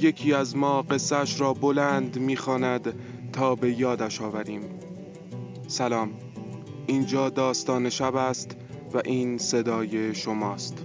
یکی از ما قصهش را بلند می‌خواند تا به یادش آوریم. سلام. اینجا داستان شب است و این صدای شماست.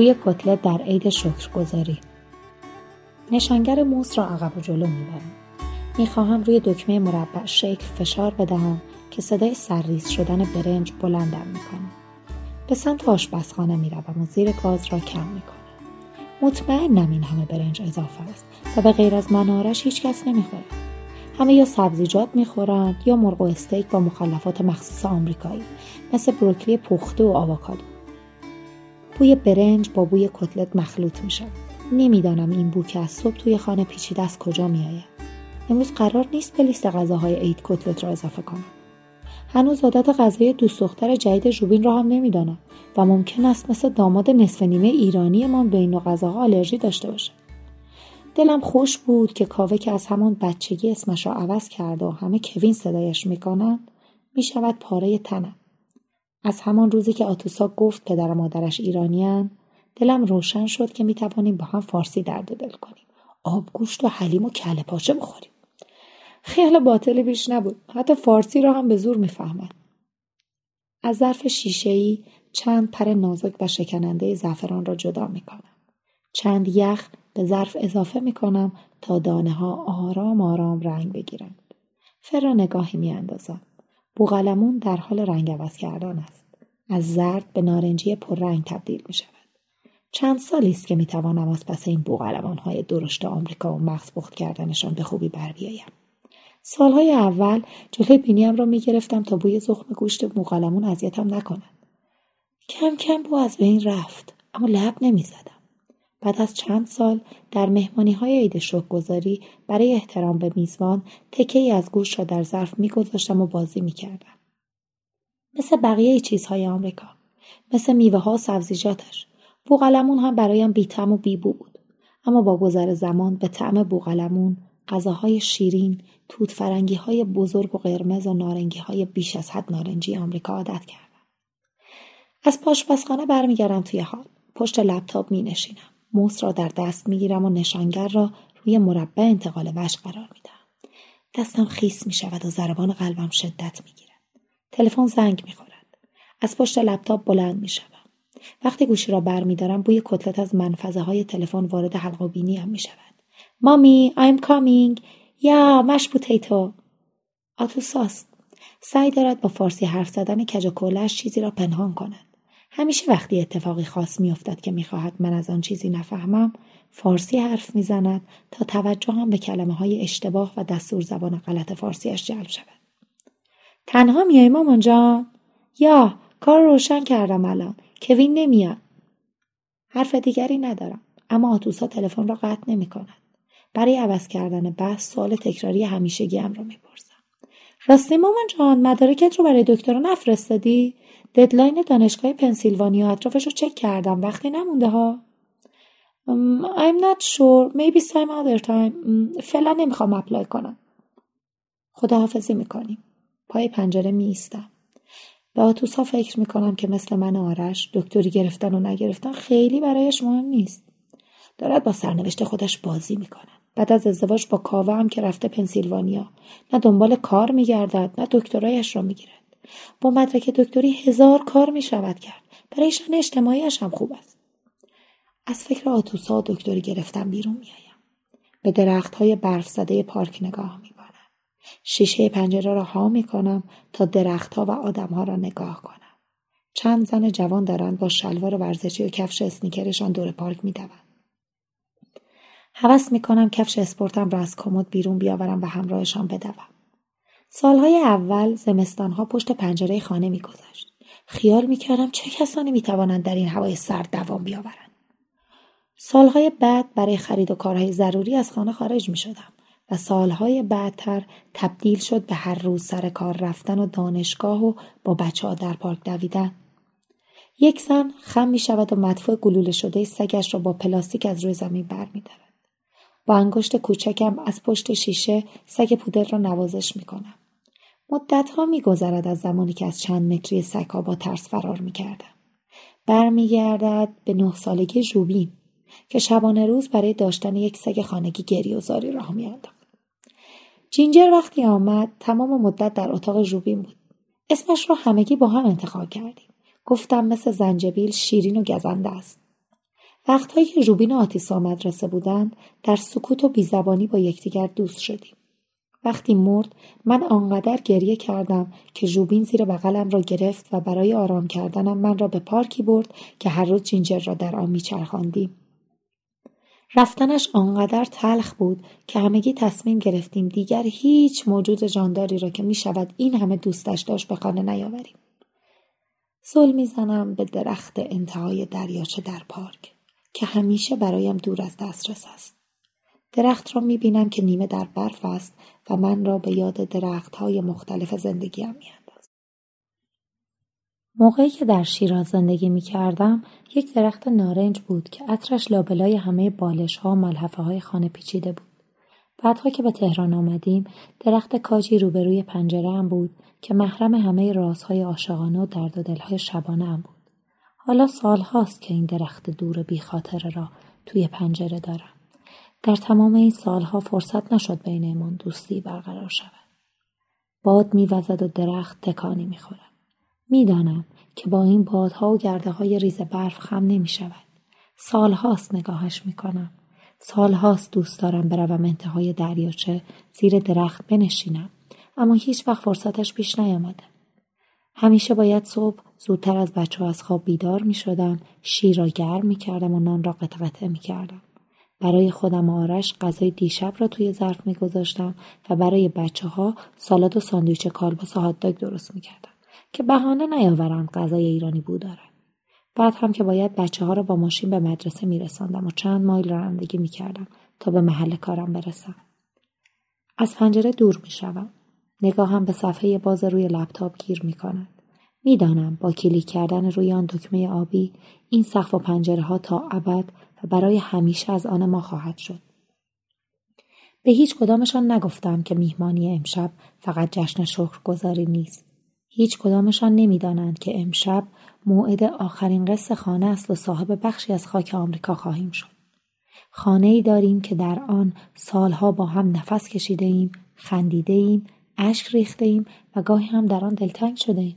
بوی کتلت در عید شکرگزاری. نشانگر موس را عقب و جلو می‌برم. می‌خواهم روی دکمه مربع شکل فشار بدهم که صدای سرریز شدن برنج بلندم می‌کنه. به سمت آشپزخانه می‌روم و زیر گاز را کم می‌کنم. مطمئنم این همه برنج اضافه است و به غیر از من آرش هیچکس نمی‌خوره. همه یا سبزیجات می‌خورند یا مرغ و استیک با مخلفات مخصوص آمریکایی مثل بروکلی پخته و آووکادو. بوی برنج با بوی کتلت مخلوط می شود. نمی‌دانم این بو که از صبح توی خانه پیچیده از کجا می آید. امروز قرار نیست به لیست غذاهای عید کتلت را اضافه کنم. هنوز عادت غذای دوست دختر جدید ژوبین را هم نمی‌دانم و ممکن است مثل داماد نصف نیمه ایرانیمان به این غذاها آلرژی داشته باشه. دلم خوش بود که کاوه که از همان بچگی اسمش را عوض کرده و همه کوین صدایش می‌کنند می‌شود پاره تنم از همان روزی که آتوسا گفت پدر و مادرش ایرانیان دلم روشن شد که می توانیم با هم فارسی درد دل کنیم آبگوشت و حلیم و کله پاچه بخوریم خیال باطلی بیش نبود حتی فارسی را هم به زور می‌فهمد از ظرف شیشهای چند پر نازک و شکننده زعفران را جدا می کنم. چند یخ به ظرف اضافه می کنم تا دانه ها آرام آرام رنگ بگیرند. فر را نگاهی می اندازم. بوغلمون در حال رنگ عوض کردن است. از زرد به نارنجی پررنگ تبدیل می شود. چند سالی است که می توانم از پس این بوغلمون های درشت آمریکا و مغز پخت کردنشان به خوبی بر بیایم. سالهای اول جلوی بینیم را می گرفتم تا بوی زخم گوشت بوغلمون اذیتم نکند. کم کم بو از بین رفت اما لب نمی زدم. بعد از چند سال در مهمانی های عید گذاری برای احترام به میزبان تکه ای از گوش را در ظرف میگذاشتم و بازی می‌کردم. مثل بقیه چیزهای آمریکا. مثل میوه ها و سبزیجاتش. بوغلمون هم برایم بیتم و بیبو بود. اما با گذر زمان به طعم بوغلمون، غذاهای شیرین، توت فرنگی های بزرگ و قرمز و نارنگی های بیش از حد نارنجی آمریکا عادت کردم. از پاشپزخانه برمیگردم توی حال. پشت لپتاپ می نشینم. موس را در دست می‌گیرم و نشانگر را روی مربع انتقال وش قرار می‌دهم دستم خیس می شود و ضربان قلبم شدت می گیرد. تلفن زنگ می خورد. از پشت لپتاپ بلند می شوم. وقتی گوشی را برمیدارم بوی کتلت از منفذه های تلفن وارد حلق و بینی هم می شود. مامی I'm coming یا مش پوتیتو آتوساست سعی دارد با فارسی حرف زدن کج چیزی را پنهان کند همیشه وقتی اتفاقی خاص میافتد که می‌خواهد من از آن چیزی نفهمم فارسی حرف می‌زند تا توجهم به کلمه های اشتباه و دستور زبان غلط فارسیش جلب شود. تنها میای مامان جان. یا کار روشن کردم الان. کوین نمیاد. حرف دیگری ندارم اما آتوسا تلفن را قطع نمی کند. برای عوض کردن بحث سوال تکراری همیشگیم را می‌پرسم. راستی مامان جان مدارکت رو برای دکتر نفرستادی؟ deadline دانشگاه پنسیلوانیا اطرافش رو چک کردم. وقتی نمونده ها؟ I'm not sure. Maybe some other time. فعلا نمی‌خوام apply کنم. خداحافظی می‌کنیم پای پنجره میایستم. به آتوسا فکر می‌کنم که مثل من و آرش دکتری گرفتن و نگرفتن خیلی برایش مهم نیست. دارد با سرنوشت خودش بازی می‌کنه بعد از ازدواج با کاوه هم که رفته پنسیلوانیا. نه دنبال کار میگردد نه دکترایش را می‌گیرد. با مدرک دکتری هزار کار می‌شود کرد. برای شان اجتماعیش هم خوب است. از فکر آتوسا دکتری گرفتن بیرون میآیم به درخت های برف زده پارک نگاه می‌کنم شیشه پنجره را ها می‌کنم تا درختها و آدمها را نگاه کنم. چند زن جوان دارند با شلوار ورزشی و کفش اسنیکرشان دور پارک می‌دوند هوس می‌کنم کفش اسپورتم را از کمد بیرون بیاورم و همراهشان بدوم. سالهای اول زمستانها پشت پنجره خانه میگذشت خیال می‌کردم چه کسانی می‌توانند در این هوای سرد دوام بیاورند سالهای بعد برای خرید و کارهای ضروری از خانه خارج می‌شدم و سالهای بعدتر تبدیل شد به هر روز سر کار رفتن و دانشگاه و با بچه ها در پارک دویدن. یک زن خم می شود و مدفوع گلوله شده سگش را با پلاستیک از روی زمین بر می دارد. با انگشت کوچکم از پشت شیشه سگ پودر را نوازش می کنم. مدت ها می گذرد از زمانی که از چند متری سگها با ترس فرار می کردم. برمیگردد به نه سالگی ژوبین که شبانه روز برای داشتن یک سگ خانگی گری و زاری راه میانداخت جینجر وقتی آمد تمام مدت در اتاق ژوبین بود اسمش رو همگی با هم انتخاب کردیم گفتم مثل زنجبیل شیرین و گزنده است وقتهایی که ژوبین و آتیسا مدرسه بودند در سکوت و بیزبانی با یکدیگر دوست شدیم. وقتی مرد من آنقدر گریه کردم که ژوبین زیر بغلم را گرفت و برای آرام کردنم من را به پارکی برد که هر روز جینجر را در آن میچرخاندیم. رفتنش آنقدر تلخ بود که همگی تصمیم گرفتیم دیگر هیچ موجود جانداری را که می شود این همه دوستش داشت به خانه نیاوریم. زل می‌زنم به درخت انتهای دریاچه در پارک. که همیشه برایم دور از دسترس است. درخت را می بینم که نیمه در برف است و من را به یاد درخت های مختلف زندگیم می موقعی که در شیراز زندگی می کردم یک درخت نارنج بود که عطرش لابلای همه بالش ها و ملحفه های خانه پیچیده بود. بعدها که به تهران آمدیم درخت کاجی روبروی پنجره هم بود که محرم همه رازهای عاشقانه و درد و دلهای شبانه هم بود. حالا سال هاست که این درخت دور بی خاطره را توی پنجره دارم. در تمام این سالها فرصت نشد بینمان دوستی برقرار شود. باد میوزد و درخت تکانی می‌خورد. می‌دانم که با این بادها و گرده های ریز برف خم نمی شود. سالهاست نگاهش می کنم. سالهاست دوست دارم بروم انتهای دریاچه زیر درخت بنشینم. اما هیچ وقت فرصتش پیش نیامده. همیشه باید صبح زودتر از بچه ها از خواب بیدار می شدم، شیر را گرم می کردم و نان را قطع می کردم. برای خودم آرش غذای دیشب را توی ظرف می گذاشتم و برای بچه ها سالاد و ساندویچ کالباس و هات درست می کردم. که بهانه نیاورند غذای ایرانی بو دارد بعد هم که باید بچه ها را با ماشین به مدرسه میرساندم و چند مایل رانندگی می‌کردم تا به محل کارم برسم از پنجره دور می‌شوم نگاهم به صفحه باز روی لپتاپ گیر می‌کند می‌دانم با کلیک کردن روی آن دکمه آبی این سقف و پنجره ها تا ابد و برای همیشه از آن ما خواهد شد به هیچ کدامشان نگفتم که میهمانی امشب فقط جشن شکرگزاری نیست هیچ کدامشان نمی‌دانند که امشب موعد آخرین قصه خانه است و صاحب بخشی از خاک آمریکا خواهیم شد. خانه ای داریم که در آن سالها با هم نفس کشیده ایم، خندیده ایم، اشک ریخته ایم و گاهی هم در آن دلتنگ شده ایم.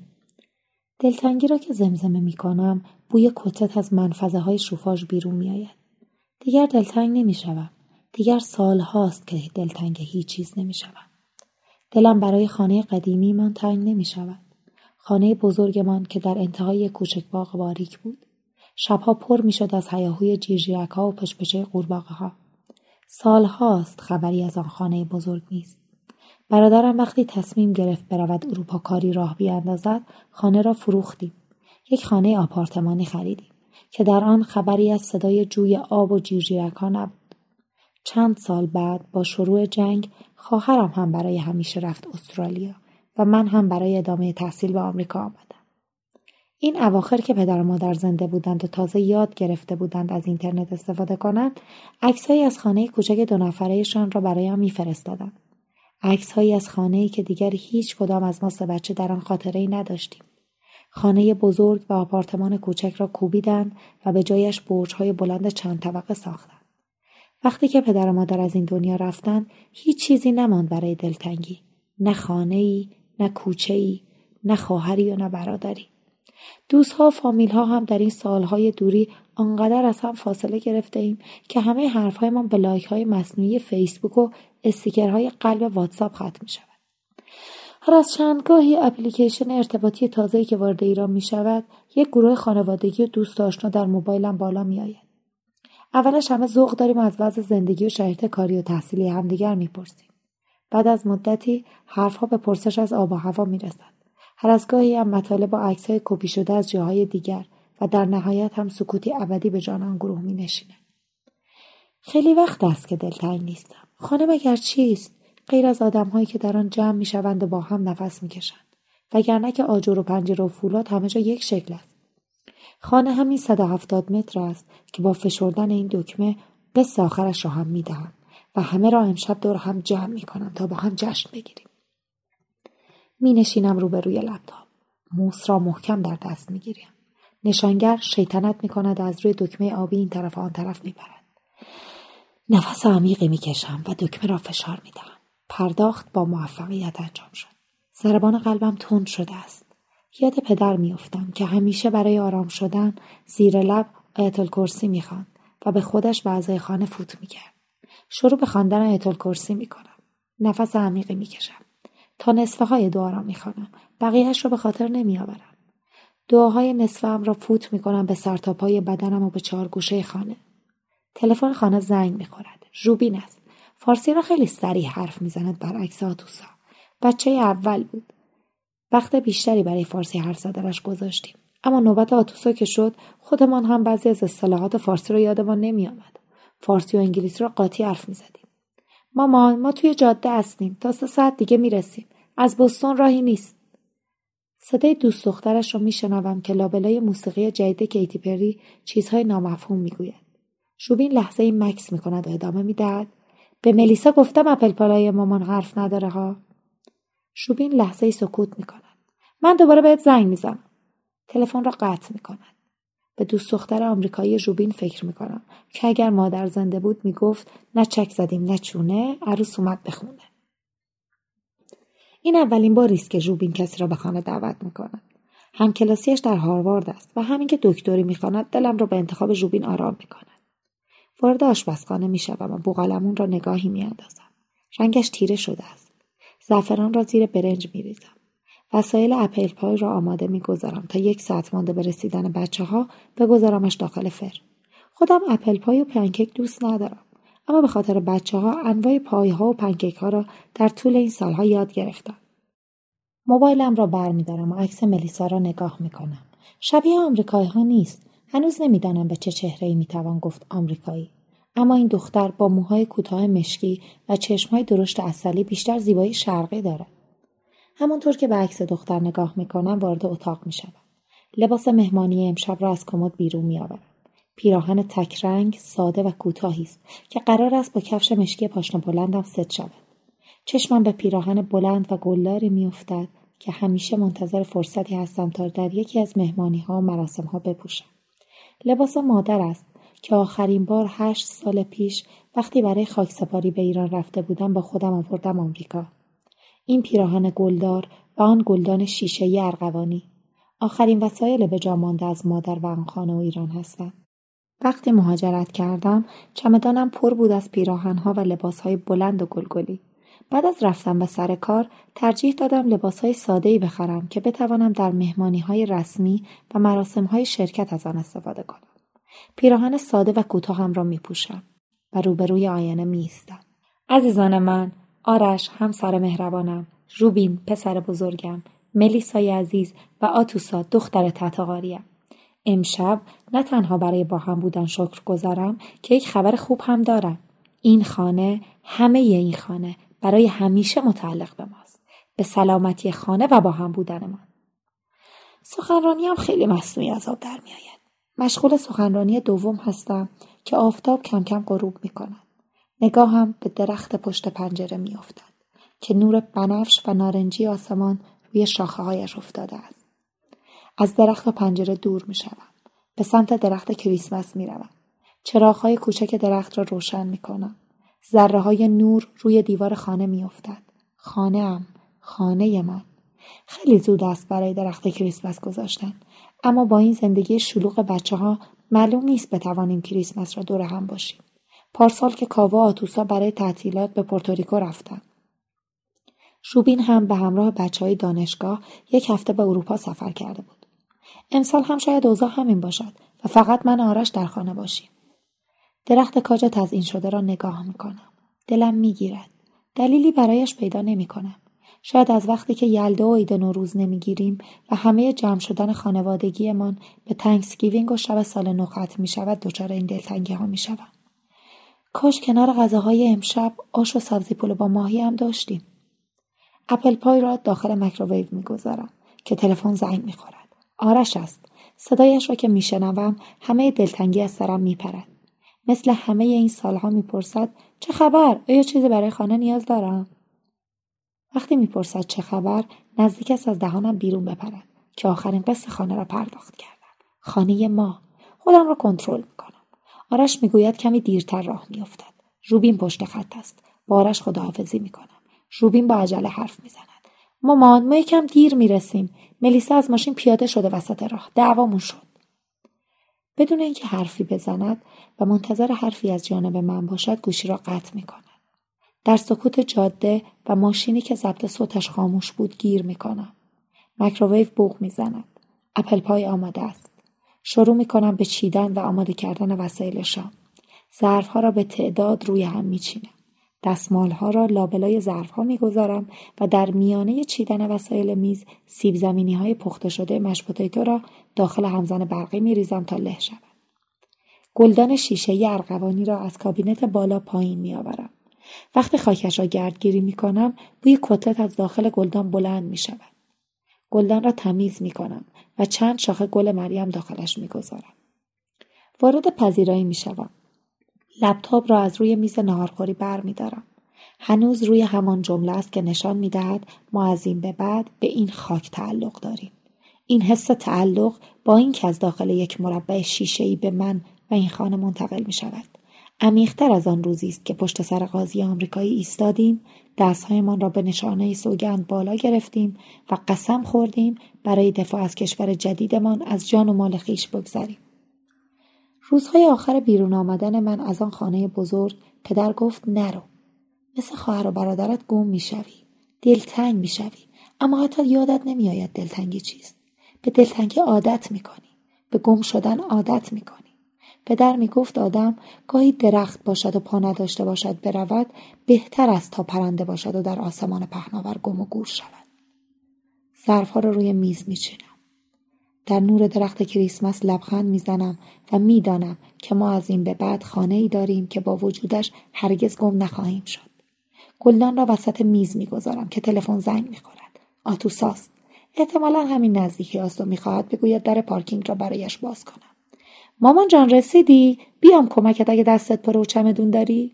دلتنگی را که زمزمه می کنم بوی کتت از منفذه های شوفاژ بیرون می آید. دیگر دلتنگ نمی شوم. دیگر سال هاست که دلتنگ هیچ چیز نمی شوم. دلم برای خانه قدیمی من تنگ نمی شود. خانه بزرگمان که در انتهای کوچک باغ باریک بود. شبها پر می شد از هیاهوی جیرجیرک ها و پشپشه قورباغه ها. سال هاست خبری از آن خانه بزرگ نیست. برادرم وقتی تصمیم گرفت برود اروپا کاری راه بیاندازد خانه را فروختیم. یک خانه آپارتمانی خریدیم که در آن خبری از صدای جوی آب و جیرجیرک ها نبود. چند سال بعد با شروع جنگ خواهرم هم برای همیشه رفت استرالیا و من هم برای ادامه تحصیل به آمریکا آمدم. این اواخر که پدر و مادر زنده بودند و تازه یاد گرفته بودند از اینترنت استفاده کنند عکسهایی از خانه کوچک دو نفرهشان را برایم میفرستادند عکسهایی از خانه که دیگر هیچ کدام از ما سه بچه در آن خاطره ای نداشتیم. خانه بزرگ و آپارتمان کوچک را کوبیدند و به جایش برجهای بلند چند طبقه ساختند. وقتی که پدر و مادر از این دنیا رفتند هیچ چیزی نماند برای دلتنگی. نه خانه ای نه کوچه ای نه خواهری و نه برادری. دوستها و فامیل ها هم در این سالهای دوری آنقدر از هم فاصله گرفته ایم که همه حرفهایمان به لایک های مصنوعی فیسبوک و استیکرهای قلب واتساپ ختم می شود. هر از چندگاهی اپلیکیشن ارتباطی تازه‌ای که وارد ایران می شود یک گروه خانوادگی و دوست آشنا در موبایلم بالا می آید. اولش همه ذوق داریم از وضع زندگی و شرایط کاری و تحصیلی همدیگر می‌پرسیم بعد از مدتی حرفها به پرسش از آب و هوا می‌رسد هر از گاهی هم مطالب و های کپی شده از جاهای دیگر و در نهایت هم سکوتی ابدی به جان آن گروه می نشینه. خیلی وقت است که دلتنگ نیستم. خانه مگر چیست؟ غیر از آدمهایی که در آن جمع می شوند و با هم نفس می کشند. وگرنه که آجر و پنجره و فولاد همه جا یک شکل است. خانه همین 170 متر است که با فشردن این دکمه قصه آخرش را هم می دهم و همه را امشب دور هم جمع می کنم تا با هم جشن بگیریم. می نشینم روبروی لپتاپ. موس را محکم در دست می گیریم. نشانگر شیطنت می کند و از روی دکمه آبی این طرف آن طرف می برد. نفس عمیقی می کشم و دکمه را فشار می دهم. پرداخت با موفقیت انجام شد. ضربان قلبم تند شده است. یاد پدر میافتم که همیشه برای آرام شدن زیر لب آیت الکرسی می‌خواند و به خودش به اعضای خانه فوت می‌کرد شروع به خواندن آیت الکرسی می‌کنم نفس عمیقی می‌کشم تا نصفه های دعا را می‌خوانم بقیهش را به خاطر نمیآورم دعاهای نصفه را فوت می‌کنم به سرتاپای بدنم و به چهار گوشه خانه تلفن خانه زنگ می‌خورد. ژوبین است. فارسی را خیلی سریع حرف می‌زند برعکس آتوسا. بچه اول بود. وقت بیشتری برای فارسی حرف زدنش گذاشتیم. اما نوبت آتوسا که شد خودمان هم بعضی از اصطلاحات فارسی رو یادمان نمیآمد. فارسی و انگلیسی را قاطی حرف می‌زدیم. مامان ما توی جاده هستیم. تا سه ساعت دیگه می‌رسیم. از بستون راهی نیست. صدای دوست دخترش را میشنوم که لابلای موسیقی جدید کیتی پری چیزهای نامفهوم می‌گوید. شوبین لحظه ای مکس می‌کند و ادامه می‌دهد. به ملیسا گفتم اپل پالای مامان حرف نداره ها. شوبین لحظه ای سکوت می‌کند. من دوباره بهت زنگ می‌زنم. تلفن را قطع می‌کند. به دوست دختر آمریکایی ژوبین فکر می‌کنم که اگر مادر زنده بود می‌گفت نه چک زدیم نه چونه عروس اومد بخونه این اولین باری است که ژوبین کسی را به خانه دعوت می‌کند. همکلاسیش در هاروارد است و همین که دکتری می‌خواند دلم را به انتخاب ژوبین آرام می‌کند. وارد آشپزخانه می‌شوم و بوغلمون را نگاهی میاندازم. رنگش تیره شده است. زعفران را زیر برنج میریزم. وسایل اپل پای را آماده می‌گذارم تا یک ساعت مانده به رسیدن بچه ها بگذارمش داخل فر خودم اپل پای و پنکیک دوست ندارم. اما به خاطر بچه ها انواع پای ها و پنکیک ها را در طول این سالها یاد گرفتم. موبایلم را برمیدارم و عکس ملیسا را نگاه می‌کنم. شبیه آمریکایی ها نیست. هنوز نمی‌دانم به چه چهره ای می‌توان گفت آمریکایی. اما این دختر با موهای کوتاه مشکی و چشمهای درشت اصلی بیشتر زیبایی شرقی دارد. همانطور که به عکس دختر نگاه می‌کنم وارد اتاق می‌شوم لباس مهمانی امشب را از کمد بیرون میآورم پیراهن تکرنگ ساده و کوتاهی است که قرار است با کفش مشکی پاشنه بلندم ست شود. چشمم به پیراهن بلند و گلداری میافتد که همیشه منتظر فرصتی هستم تا در یکی از مهمانی ها و مراسم ها بپوشم. لباس مادر است که آخرین بار هشت سال پیش وقتی برای خاکسپاری به ایران رفته بودم با خودم آوردم آمریکا. این پیراهن گلدار و آن گلدان شیشه ارغوانی آخرین وسایل به جا مانده از مادر و آن خانه و ایران هستند. وقتی مهاجرت کردم چمدانم پر بود از پیراهنها و لباسهای بلند و گلگلی. بعد از رفتن به سر کار ترجیح دادم لباسهای ساده‌ای بخرم که بتوانم در مهمانیهای رسمی و مراسمهای شرکت از آن استفاده کنم. پیراهن ساده و کوتاهم را میپوشم و روبروی آینه میایستم. عزیزان من آرش همسر مهربانم روبین پسر بزرگم ملیسای عزیز و آتوسا دختر تتاقاریم امشب نه تنها برای با هم بودن شکر گذارم که یک خبر خوب هم دارم. این خانه همه این خانه برای همیشه متعلق به ماست به سلامتی خانه و با هم بودنمان سخنرانی هم خیلی مصنوعی از آب در میآید مشغول سخنرانی دوم هستم که آفتاب کم کم غروب می کند. نگاهم به درخت پشت پنجره می افتد که نور بنفش و نارنجی آسمان روی شاخه هایش افتاده است. از درخت و پنجره دور می شدم. به سمت درخت کریسمس می روم. چراغ های کوچک درخت را روشن می کنم. ذره های نور روی دیوار خانه می افتد. خانه ام. خانه من. خیلی زود است برای درخت کریسمس گذاشتن. اما با این زندگی شلوغ بچه ها معلوم نیست بتوانیم کریسمس را دور هم باشیم. پارسال که کاوا آتوسا برای تعطیلات به پورتوریکو رفتن. شوبین هم به همراه بچه های دانشگاه یک هفته به اروپا سفر کرده بود. امسال هم شاید اوضاع همین باشد و فقط من و آرش در خانه باشیم. درخت کاج تزئین شده را نگاه می‌کنم. دلم می‌گیرد. دلیلی برایش پیدا نمی کنم. شاید از وقتی که یلدا و عید نوروز نمی‌گیریم و همه جمع شدن خانوادگیمان به Thanksgiving و شب سال نو ختم می شود دچار این دلتنگی ها می شود. کاش کنار غذاهای امشب آش و سبزی پلو با ماهی هم داشتیم. apple pie را داخل مایکروویو می‌گذارم که تلفن زنگ می‌خورد. آرش است. صدایش را که میشنوم همه دلتنگی از سرم میپرد. مثل همه این سالها می‌پرسد چه خبر؟ آیا چیزی برای خانه نیاز دارم؟ وقتی می‌پرسد چه خبر نزدیک است از دهانم بیرون بپرد که آخرین قسط خانه را پرداخت کردم. خانه ما. خودم را کنترل می‌کنم. آرش می‌گوید کمی دیرتر راه میافتد. روبین پشت خط است. با آرش خداحافظی می‌کنم. روبین با عجله حرف می‌زند. مامان ما یکم دیر می‌رسیم. ملیسا از ماشین پیاده شده وسط راه. دعوامون شد. بدون اینکه حرفی بزند و منتظر حرفی از جانب من باشد گوشی را قطع می‌کند. در سکوت جاده و ماشینی که ضبط صوتش خاموش بود گیر می‌کنم. مایکروویو بوق می‌زند. apple pie آماده است. شروع می‌کنم به چیدن و آماده کردن وسایل شام ظرفها را به تعداد روی هم میچینم. دستمالها را لابلای ظرفها می‌گذارم و در میانه چیدن وسایل میز سیب زمینی های پخته شده مشپوتیتو را داخل همزن برقی میریزم تا له شود گلدان شیشه ارغوانی را از کابینت بالا پایین میآورم وقتی خاکش را گردگیری می کنم بوی کتلت از داخل گلدان بلند می شود. گلدان را تمیز می کنم و چند شاخه گل مریم داخلش می گذارم. وارد پذیرایی می شوم. لپتاپ را از روی میز نهارخوری بر می دارم. هنوز روی همان جمله است که نشان می دهد ما از این به بعد به این خاک تعلق داریم. این حس تعلق با اینکه از داخل یک مربع شیشه‌ای به من و این خانه منتقل می شود. عمیقتر از آن روزی است که پشت سر قاضی آمریکایی ایستادیم دستهایمان را به نشانه سوگند بالا گرفتیم و قسم خوردیم برای دفاع از کشور جدیدمان از جان و مال خیش بگذریم روزهای آخر بیرون آمدن من از آن خانه بزرگ پدر گفت نرو. مثل خواهر و برادرت گم می‌شوی. دلتنگ می‌شوی. اما حتی یادت نمیآید دلتنگی چیست. به دلتنگی عادت می‌کنی. به گم شدن عادت می‌کنی. پدر می گفت آدم گاهی درخت باشد و پا نداشته باشد برود بهتر است تا پرنده باشد و در آسمان پهناور گم و گور شود. ظرفها را روی میز میچینم. در نور درخت کریسمس لبخند می‌زنم و می‌دانم که ما از این به بعد خانه ای داریم که با وجودش هرگز گم نخواهیم شد. گلدان را وسط میز می‌گذارم که تلفن زنگ می‌خورد. آتوساست احتمالا همین نزدیکی است و می‌خواهد بگوید در پارکینگ را برایش باز کنم. مامان جان رسیدی؟ بیام کمکت اگه دستت پره و چمدون داری؟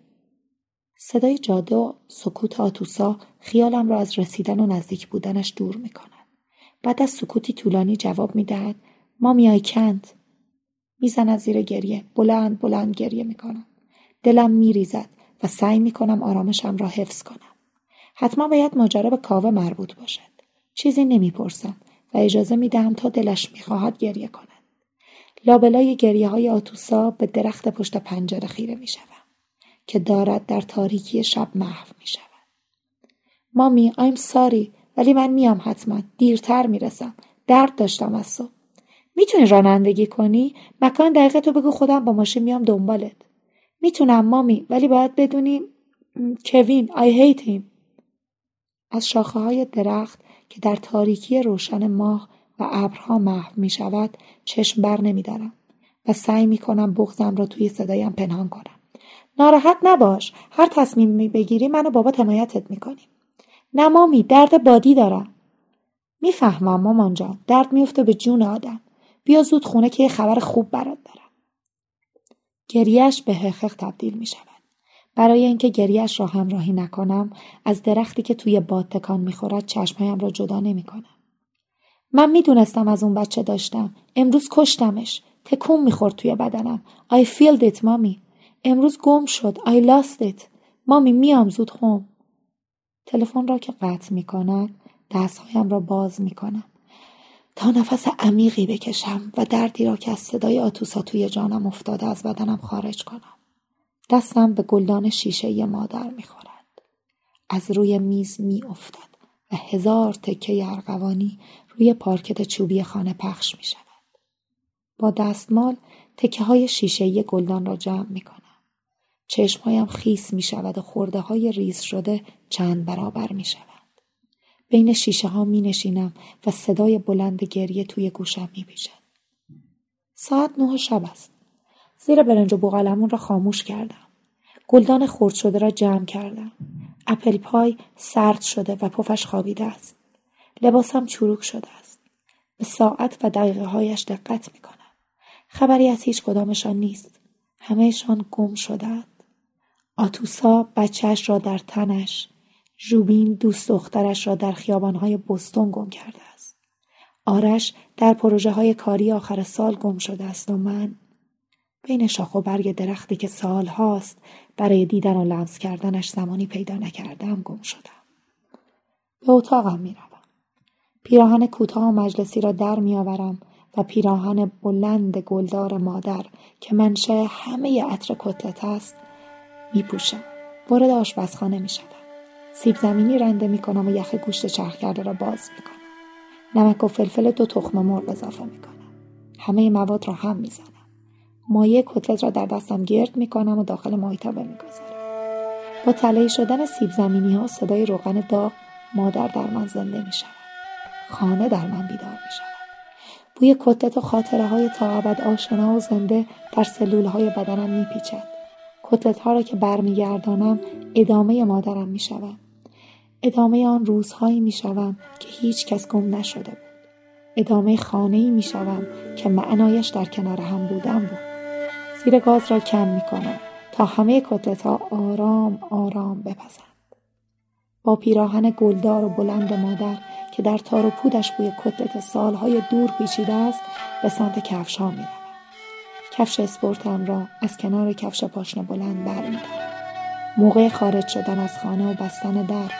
صدای جاده و سکوت آتوسا خیالم را از رسیدن و نزدیک بودنش دور می بعد از سکوتی طولانی جواب می دهد ما میای کند. می‌زند زیر گریه. بلند بلند گریه می کنم. دلم می ریزد و سعی می کنم آرامشم را حفظ کنم. حتما باید ماجرا به کاوه مربوط باشد. چیزی نمی‌پرسم و اجازه می دهم تا دلش می خواهد گریه کند. لابلای گریه های آتوسا به درخت پشت پنجره خیره می شود که دارد در تاریکی شب محو می شود. مامی آیم ساری ولی من میام حتما دیرتر می‌رسم درد داشتم از صبح می‌تونی رانندگی کنی مکان دقیقه تو بگو خودم با ماشین میام دنبالت می‌تونم مامی ولی باید بدونی کوین آی هیت هیم از شاخه های درخت که در تاریکی روشن ماه و ابرها محو می شود چشم بر نمی دارم و سعی می کنم بغزم را توی صدایم پنهان کنم. ناراحت نباش. هر تصمیمی بگیری من و بابا حمایتت می کنیم. نه مامی درد بادی دارم می‌فهمم مامان جان درد میفته به جون آدم بیا زود خونه که یه خبر خوب برات دارم گریهش به حقق تبدیل می. برای اینکه گریهش را همراهی نکنم از درختی که توی باد تکان می‌خورد چشمهایم را جدا نمی کنم. من می‌دونستم از اون بچه داشتم. امروز کشتمش. تکون می‌خورد توی بدنم. I feel it مامی. امروز گم شد. I lost it. مامی میام زود هم. تلفن را که قطع می‌کند دستهایم را باز می‌کنم. تا نفس عمیقی بکشم و دردی را که از صدای آتوسا توی جانم افتاده از بدنم خارج کنم. دستم به گلدان شیشه مادر می‌خورد. از روی میز میافتد و هزار تکه ارغوانی روی پارکت چوبی خانه پخش می شود. با دستمال تکه های شیشه گلدان را جمع می کنم. چشمهایم خیس می شود و خورده های ریز شده چند برابر می شود. بین شیشه ها می نشینم و صدای بلند گریه توی گوشم می بیشد. ساعت نه شب است. زیر برنج و بوغلمون را خاموش کردم. گلدان خرد شده را جمع کردم. اپل پای سرد شده و پفش خوابیده است. لباسم چروک شده است. به ساعت و دقیقه هایش دقت می کنم. خبری از هیچ کدامشان نیست. همهشان گم شدند. آتوسا بچهش را در تنش، ژوبین دوست دخترش را در خیابانهای بستون گم کرده است. آرش در پروژه های کاری آخر سال گم شده است و من بین شاخ و برگ درختی که سال هاست برای دیدن و لمس کردنش زمانی پیدا نکردم گم شدم. به اتاقم می روم. پیراهن کوتاه و مجلسی را در میآورم و پیراهن بلند گلدار مادر که منشه همه عطر کتلت است می پوشم. وارد آشپزخانه می شدم. سیب زمینی رنده می کنم و یخ گوشت چرخ کرده را باز می کنم. نمک و فلفل دو تخم مرغ اضافه می کنم. همه مواد را هم می زنم. مایه کتلت را در دستم گرد می کنم و داخل مایتابه می گذارم. با تلایی شدن سیب زمینی ها صدای روغن داغ مادر در من زنده می شود. خانه در من بیدار می شود. بوی کتلت و خاطره های تا ابد آشنا و زنده در سلول های بدنم می پیچد. کتلت ها را که برمیگردانم ادامه مادرم می شود. ادامه آن روزهایی می شوم که هیچ کس گم نشده بود. ادامه خانه ای می شوم که معنایش در کنار هم بودن بود. زیر گاز را کم می کنم تا همه کتلت ها آرام آرام بپزند. با پیراهن گلدار و بلند مادر که در تار و پودش بوی کتلت سالهای دور پیچیده است به سمت کفش ها می کفش اسپورتم را از کنار کفش پاشنه بلند برمیدارم. موقع خارج شدن از خانه و بستن در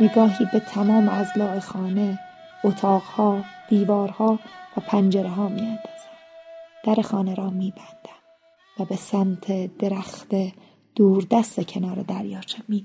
نگاهی به تمام ازلاع خانه، اتاقها، دیوارها و پنجره ها می اندازم. در خانه را می بندم و به سمت درخت دوردست کنار دریاچه می